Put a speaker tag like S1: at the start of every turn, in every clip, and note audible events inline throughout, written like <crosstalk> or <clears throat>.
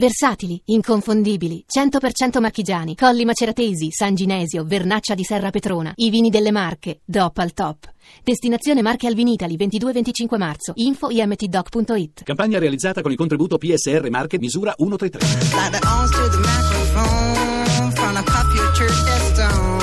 S1: Versatili, inconfondibili, 100% marchigiani, Colli Maceratesi, San Ginesio, Vernaccia di Serra Petrona, i vini delle Marche, DOP al top. Destinazione Marche al Vinitali, 22-25 marzo, info imtdoc.it.
S2: Campagna realizzata con il contributo PSR Marche misura 133.
S3: Like the arms to the microphone from the pop your church that's on.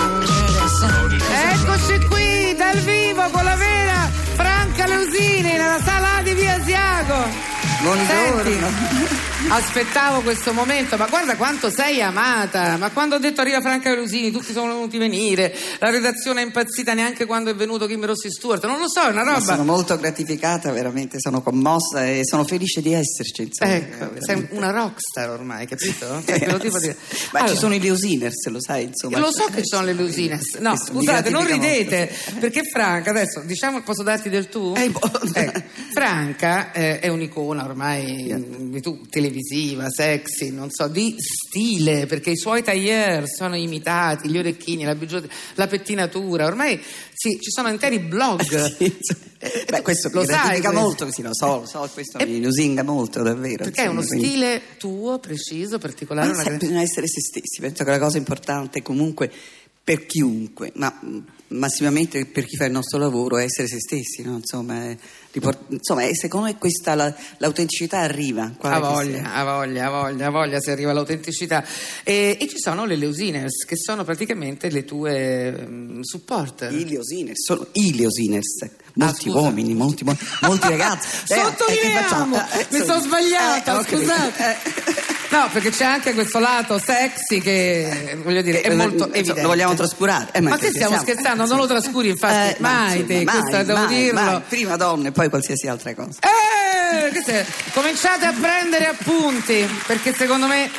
S4: Eccoci qui dal vivo con la vera Franca Leusini nella sala di Via Asiago.
S3: Buongiorno.
S4: Senti, aspettavo questo momento, ma guarda quanto sei amata. Ma quando ho detto arriva Franca Leusini, tutti sono venuti a venire, la redazione è impazzita neanche quando è venuto Kim Rossi Stuart. Non lo so, è una
S3: Ma
S4: roba.
S3: Sono molto gratificata, veramente sono commossa e sono felice di esserci. Insomma,
S4: Ecco, sei
S3: veramente.
S4: una rockstar ormai, capito? Sei
S3: Eh,
S4: tipo di- <laughs>
S3: Ma
S4: Allora,
S3: ci sono i Leusiners, lo sai, insomma.
S4: Lo so che ci sono le Lusines. No, scusate, non ridete, perché Franca, adesso diciamo, posso darti del tu?
S3: Eh, boh.
S4: Ecco, Franca eh, è un'icona ormai di tu, televisiva, sexy, non so, di stile, perché i suoi tailleur sono imitati, gli orecchini, la, bigiotteria, la pettinatura, ormai sì, ci sono interi blog. <laughs>
S3: Sì, insomma. Beh, questo
S4: Lo
S3: mi
S4: sai questo?
S3: molto, sì, lo so, lo so, questo
S4: E-
S3: mi lusinga molto, davvero.
S4: Perché è uno
S3: insomma, quindi-
S4: stile tuo, preciso, particolare.
S3: Ma
S4: una
S3: bisogna essere se stessi, penso che la cosa importante comunque per chiunque, ma mh, massimamente per chi fa il nostro lavoro è essere se stessi, no? insomma, riport- insomma secondo me questa la- l'autenticità arriva. che
S4: voglia, ha voglia, ha voglia, ha voglia se arriva l'autenticità. E, e ci sono le Leusiners, che sono praticamente le tue mm, supporter.
S3: I Leosiners, sono i Leosiners, molti
S4: Ah,
S3: uomini, molti, mo- molti ragazzi. <laughs> Eh,
S4: Sottolineiamo!
S3: facciamo? Eh,
S4: Mi
S3: insomma,
S4: sono sbagliata,
S3: eh, capito.
S4: scusate. No, perché c'è anche questo lato sexy che, voglio dire, è
S3: Eh,
S4: molto
S3: insomma,
S4: evidente.
S3: Lo vogliamo trascurare? Eh,
S4: ma
S3: che
S4: stiamo
S3: siamo-
S4: scherzando? Non lo trascuri, infatti.
S3: Eh, ma
S4: mai,
S3: insomma,
S4: te,
S3: mai,
S4: devo
S3: mai,
S4: dirlo.
S3: mai. Prima donne, poi qualsiasi altra cosa.
S4: Eh, cominciate a prendere appunti perché secondo me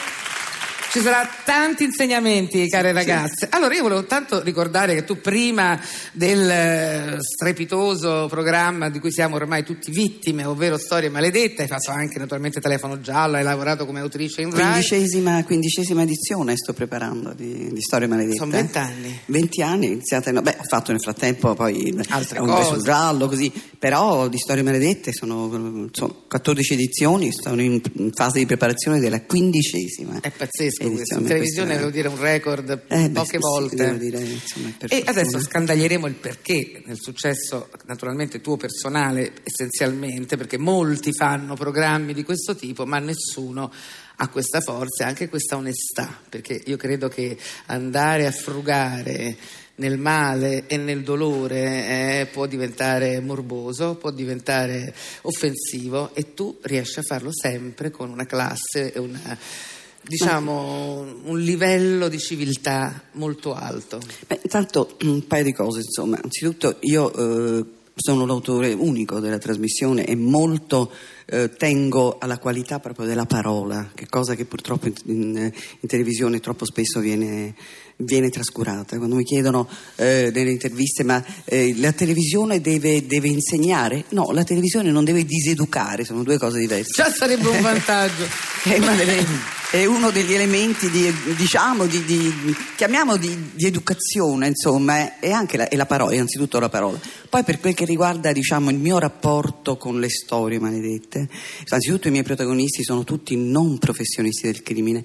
S4: ci sarà tanti insegnamenti, care ragazze. Allora, io volevo tanto ricordare che tu, prima del eh, strepitoso programma di cui siamo ormai tutti vittime, ovvero Storie Maledette, hai fatto anche naturalmente Telefono Giallo, hai lavorato come autrice in Rai.
S3: Quindicesima, quindicesima edizione sto preparando di, di Storie Maledette.
S4: Sono vent'anni.
S3: 20 anni, iniziate, no, beh, ho fatto nel frattempo poi
S4: Altre
S3: un
S4: cose.
S3: giallo, così, però di Storie Maledette sono, sono 14 edizioni, sono in, in fase di preparazione della quindicesima.
S4: È pazzesco questo.
S3: edizione.
S4: In televisione devo dire un record
S3: Eh, beh,
S4: poche
S3: sì,
S4: volte.
S3: devo dire, insomma,
S4: e
S3: fortuna.
S4: adesso scandaglieremo il perché nel successo naturalmente tuo personale essenzialmente, perché molti fanno programmi di questo tipo, ma nessuno ha questa forza e anche questa onestà, perché io credo che andare a frugare nel male e nel dolore eh, può diventare morboso, può diventare offensivo e tu riesci a farlo sempre con una classe e una diciamo un livello di civiltà molto alto.
S3: Beh, intanto un paio di cose, insomma. Anzitutto io eh, sono l'autore unico della trasmissione e molto eh, tengo alla qualità proprio della parola, che cosa che purtroppo in, in- in televisione troppo spesso viene, viene trascurata. Quando mi chiedono eh, nelle interviste ma eh, la televisione deve, deve insegnare? No, la televisione non deve diseducare, sono due cose diverse.
S4: Già sarebbe un vantaggio. <laughs>
S3: Delle- è uno degli elementi di, diciamo, di, di- chiamiamo di, di educazione, insomma, è anche la, è la parola, innanzitutto la parola. Poi per quel che riguarda, diciamo, il mio rapporto con le storie maledette, innanzitutto i miei protagonisti sono tutti non professionisti del crimine,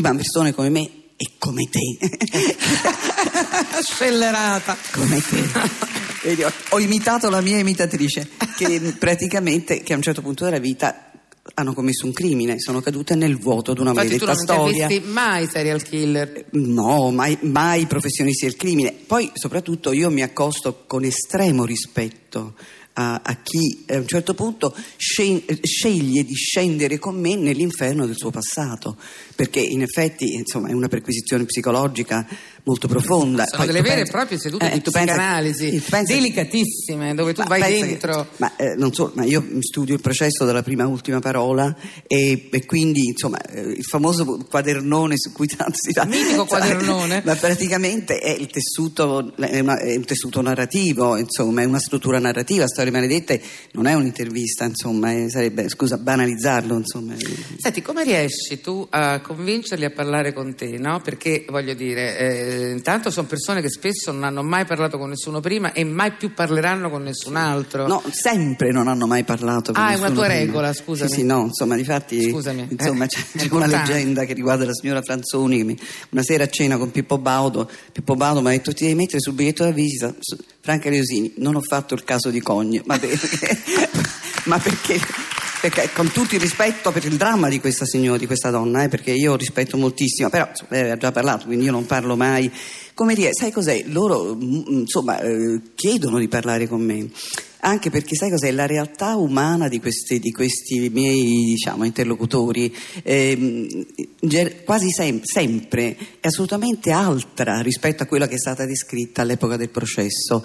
S3: ma persone come me e come te. <laughs>
S4: Scellerata.
S3: come te. Ho, imitato la mia imitatrice, che <laughs> praticamente, che a un certo punto della vita hanno commesso un crimine, sono cadute nel vuoto di una
S4: Infatti tu
S3: maledetta
S4: non
S3: storia.
S4: intervisti mai serial killer.
S3: No, mai, mai professionisti del crimine. Poi, soprattutto, io mi accosto con estremo rispetto a, a chi a un certo punto sceglie di scendere con me nell'inferno del suo passato, perché in effetti, insomma, è una perquisizione psicologica molto profonda.
S4: Sono
S3: Poi
S4: delle vere e proprie sedute
S3: eh,
S4: di psicanalisi, delicatissime, dove tu vai
S3: pensa che-
S4: dentro.
S3: ma eh, non solo, ma io studio il processo dalla prima all'ultima parola e, e quindi insomma eh, il famoso quadernone su cui tanto si fa.
S4: Mitico <laughs> quadernone.
S3: Ma praticamente è il tessuto, è, una- è un tessuto narrativo, insomma, è una struttura narrativa, storie maledette non è un'intervista, insomma, eh, sarebbe, scusa, banalizzarlo, insomma.
S4: Senti, come riesci tu a convincerli a parlare con te, no? Perché, voglio dire, eh, intanto sono persone che spesso non hanno mai parlato con nessuno prima e mai più parleranno con nessun altro.
S3: No, sempre non hanno mai parlato con
S4: Ah, è
S3: nessuno
S4: una tua
S3: prima.
S4: regola, scusami.
S3: Sì, sì, no, insomma, difatti,
S4: Scusami,
S3: insomma,
S4: eh,
S3: c'è,
S4: è
S3: c'è una leggenda che riguarda la signora Franzoni che mi- una sera a cena con Pippo Baudo, Pippo Baudo mi ha detto ti devi mettere sul biglietto da visita su- Franca Leosini, non ho fatto il caso di Cogne, ma perché? <laughs> ma perché? Perché con tutto il rispetto per il dramma di questa signora, di questa donna, eh, perché io rispetto moltissimo, però lei aveva già parlato, quindi io non parlo mai. Come dire, sai cos'è? Loro mm, insomma eh, chiedono di parlare con me. Anche perché sai cos'è? La realtà umana di questi, di questi miei diciamo, interlocutori ge- quasi sem- sempre è assolutamente altra rispetto a quella che è stata descritta all'epoca del processo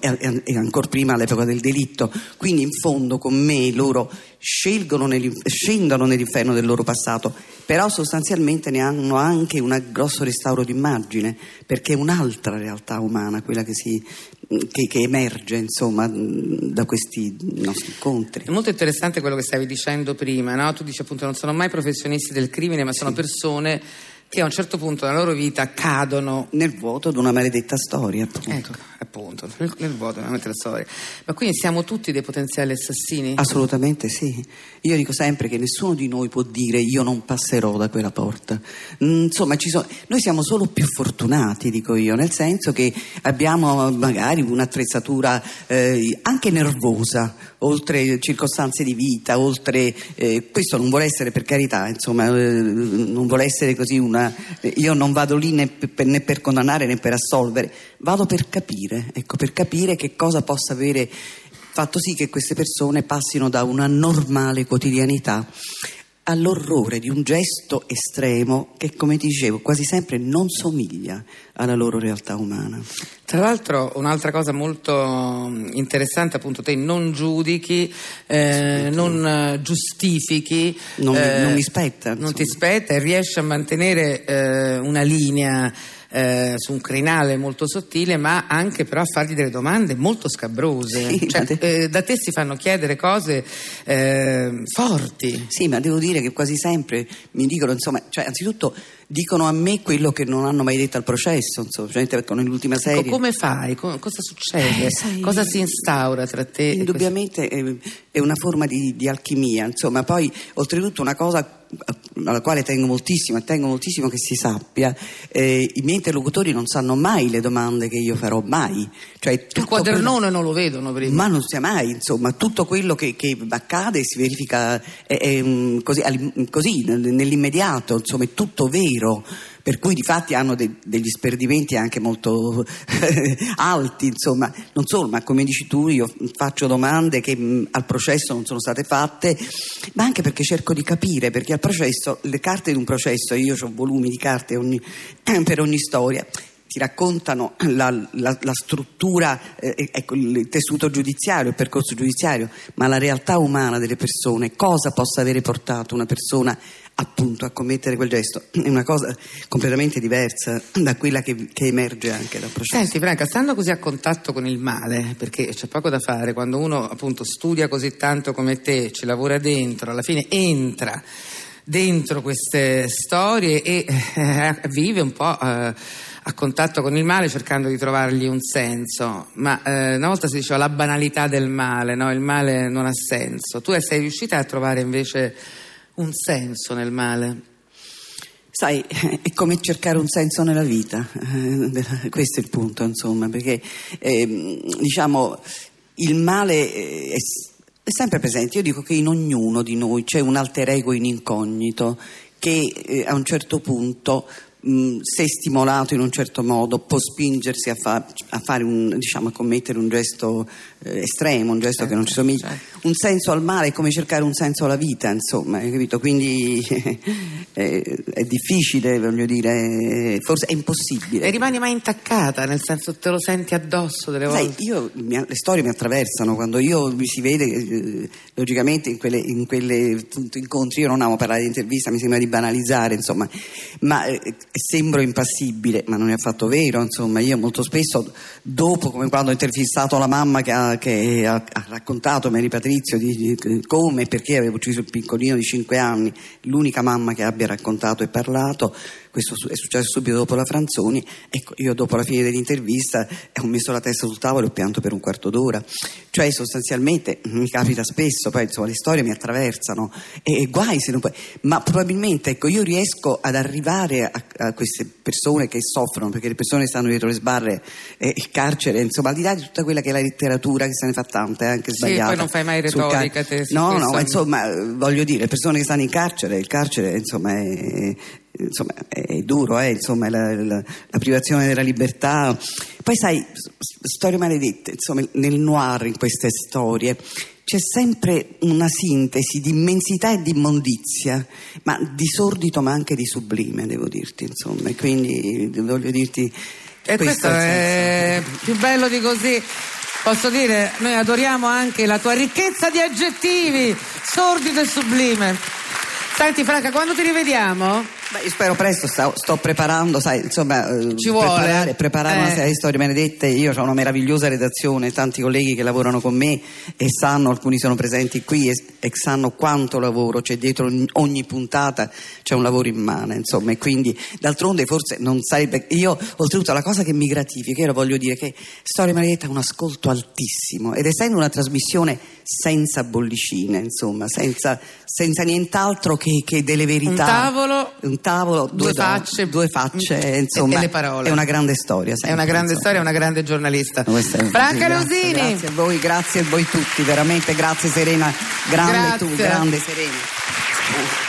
S3: e, ancora prima all'epoca del delitto. Quindi in fondo con me loro scendono nell'inferno del loro passato, però sostanzialmente ne hanno anche un grosso restauro d'immagine, perché è un'altra realtà umana quella che, si, che, che emerge insomma da questi nostri incontri.
S4: È molto interessante quello che stavi dicendo prima, no? Tu dici appunto non sono mai professionisti del crimine, ma sono persone che a un certo punto nella loro vita cadono
S3: Nel vuoto di una maledetta storia, appunto.
S4: Ecco, appunto, nel, nel vuoto, veramente la storia. Ma quindi siamo tutti dei potenziali assassini?
S3: Assolutamente sì. Io dico sempre che nessuno di noi può dire io non passerò da quella porta. Mm, Insomma, sono- noi siamo solo più fortunati, dico io, nel senso che abbiamo magari un'attrezzatura eh, anche nervosa, oltre circostanze di vita, oltre... eh, questo non vuole essere per carità, insomma, eh, non vuole essere così una... io non vado lì né per, né per condannare né per assolvere, vado per capire, ecco, per capire che cosa possa avere fatto sì che queste persone passino da una normale quotidianità all'orrore di un gesto estremo che, come dicevo, quasi sempre non somiglia alla loro realtà umana.
S4: Tra l'altro un'altra cosa molto mm, interessante, appunto te non giudichi, eh, non eh, giustifichi,
S3: Non
S4: eh,
S3: non mi spetta,
S4: non
S3: insomma.
S4: ti spetta e riesci a mantenere eh, una linea eh, su un crinale molto sottile, ma anche però a fargli delle domande molto scabrose.
S3: Sì,
S4: Cioè,
S3: te-
S4: eh, da te si fanno chiedere cose eh, forti.
S3: Sì, ma devo dire che quasi sempre mi dicono, insomma, cioè, anzitutto dicono a me quello che non hanno mai detto al processo, insomma, perché nell'ultima serie.
S4: Ecco, come fai? Co- cosa succede?
S3: Eh, sai-
S4: cosa si instaura tra te
S3: Indubbiamente è, è una forma di, di alchimia, insomma, poi oltretutto una cosa alla quale tengo moltissimo e tengo moltissimo che si sappia, eh, i miei interlocutori non sanno mai le domande che io farò, mai. Cioè,
S4: Il quadernone non lo vedono prima.
S3: ma non sia mai, insomma, tutto quello che, che accade si verifica è, mm, così, così, nel- nell'immediato, insomma, è tutto vero. Per cui di fatti hanno de- degli sperdimenti anche molto <laughs> alti, insomma, non solo, ma come dici tu, io faccio domande che mh, al processo non sono state fatte, ma anche perché cerco di capire, perché al processo, le carte di un processo, io ho volumi di carte ogni- <clears throat> per ogni storia, ti raccontano la, la- la struttura, eh, ecco, il tessuto giudiziario, il percorso giudiziario, ma la realtà umana delle persone, cosa possa avere portato una persona appunto a commettere quel gesto, <clears throat> è una cosa completamente diversa da quella che, che emerge anche dal processo.
S4: Senti Franca, stando così a contatto con il male, perché c'è poco da fare, quando uno appunto studia così tanto come te, ci lavora dentro, alla fine entra dentro queste storie e eh, vive un po' eh, a contatto con il male cercando di trovargli un senso, ma eh, una volta si diceva la banalità del male, no? il male non ha senso. Tu sei riuscita a trovare invece un senso nel male?
S3: Sai, <laughs> è come cercare un senso nella vita, eh, questo è il punto, insomma, perché ehm, diciamo il male eh, è, è sempre presente. Io dico che in ognuno di noi c'è un alter ego in incognito che eh, a un certo punto mh, se stimolato in un certo modo può spingersi a, fa- a fare un, diciamo, a commettere un gesto eh, estremo, un gesto che non ci somiglia.
S4: certo.
S3: Un senso al male è come cercare un senso alla vita, insomma, hai capito? Quindi <laughs> eh, è difficile, voglio dire, forse è impossibile.
S4: E rimani mai intaccata, nel senso te lo senti addosso delle volte?
S3: Sai, io, mi- le storie mi attraversano quando io mi si vede, eh, logicamente in quelle, in quelle appunto, incontri, io non amo parlare di intervista, mi sembra di banalizzare, insomma, ma eh, sembro impassibile, ma non è affatto vero, insomma, io molto spesso, dopo, come quando ho intervistato la mamma che ha, che ha, ha raccontato, Mary Patrizio, di, di, come e perché avevo ucciso il piccolino di 5 anni, l'unica mamma che abbia raccontato e parlato, questo è successo subito dopo la Franzoni, ecco, io dopo la fine dell'intervista ho messo la testa sul tavolo e ho pianto per un quarto d'ora, cioè sostanzialmente mi capita spesso, poi insomma le storie mi attraversano e, e guai se non puoi, ma probabilmente ecco, io riesco ad arrivare a, a, queste persone che soffrono, perché le persone che stanno dietro le sbarre, eh, il carcere, insomma al di là di tutta quella che è la letteratura che se ne fa tanta, è anche sbagliata.
S4: Sì, poi non fai mai retorica
S3: car- te. No, no, ma insomma voglio dire, le persone che stanno in carcere, il carcere insomma è insomma, è duro, eh, insomma, la, la, la, privazione della libertà. Poi sai, storie maledette, insomma, nel noir in queste storie c'è sempre una sintesi di immensità e di immondizia, ma di sordito ma anche di sublime, devo dirti, insomma, e quindi voglio dirti...
S4: E questo, questo è più bello di così. Posso dire, noi adoriamo anche la tua ricchezza di aggettivi, sordido e sublime. Senti Franca, quando ti rivediamo?
S3: Beh, io spero presto, sto, sto preparando, sai, insomma,
S4: eh, Ci vuole.
S3: preparare, preparare eh. una serie di storie benedette. Io ho una meravigliosa redazione, tanti colleghi che lavorano con me e sanno, alcuni sono presenti qui e, e sanno quanto lavoro c'è dietro ogni, puntata, c'è un lavoro immane, insomma, e quindi d'altronde forse non sarebbe. Io, oltretutto, la cosa che mi gratifica, io lo voglio dire, che Storia Benedetta ha un ascolto altissimo ed essendo una trasmissione senza bollicine, insomma, senza, senza nient'altro che, che, delle verità. Un
S4: tavolo,
S3: un tavolo
S4: due, due facce,
S3: due facce insomma,
S4: e, le parole.
S3: È una grande storia.
S4: Sempre, è una grande insomma. storia, è una grande giornalista. Franca Rosini.
S3: Grazie a voi, grazie a voi tutti, veramente grazie Serena, grande
S4: grazie.
S3: tu, grande Serena.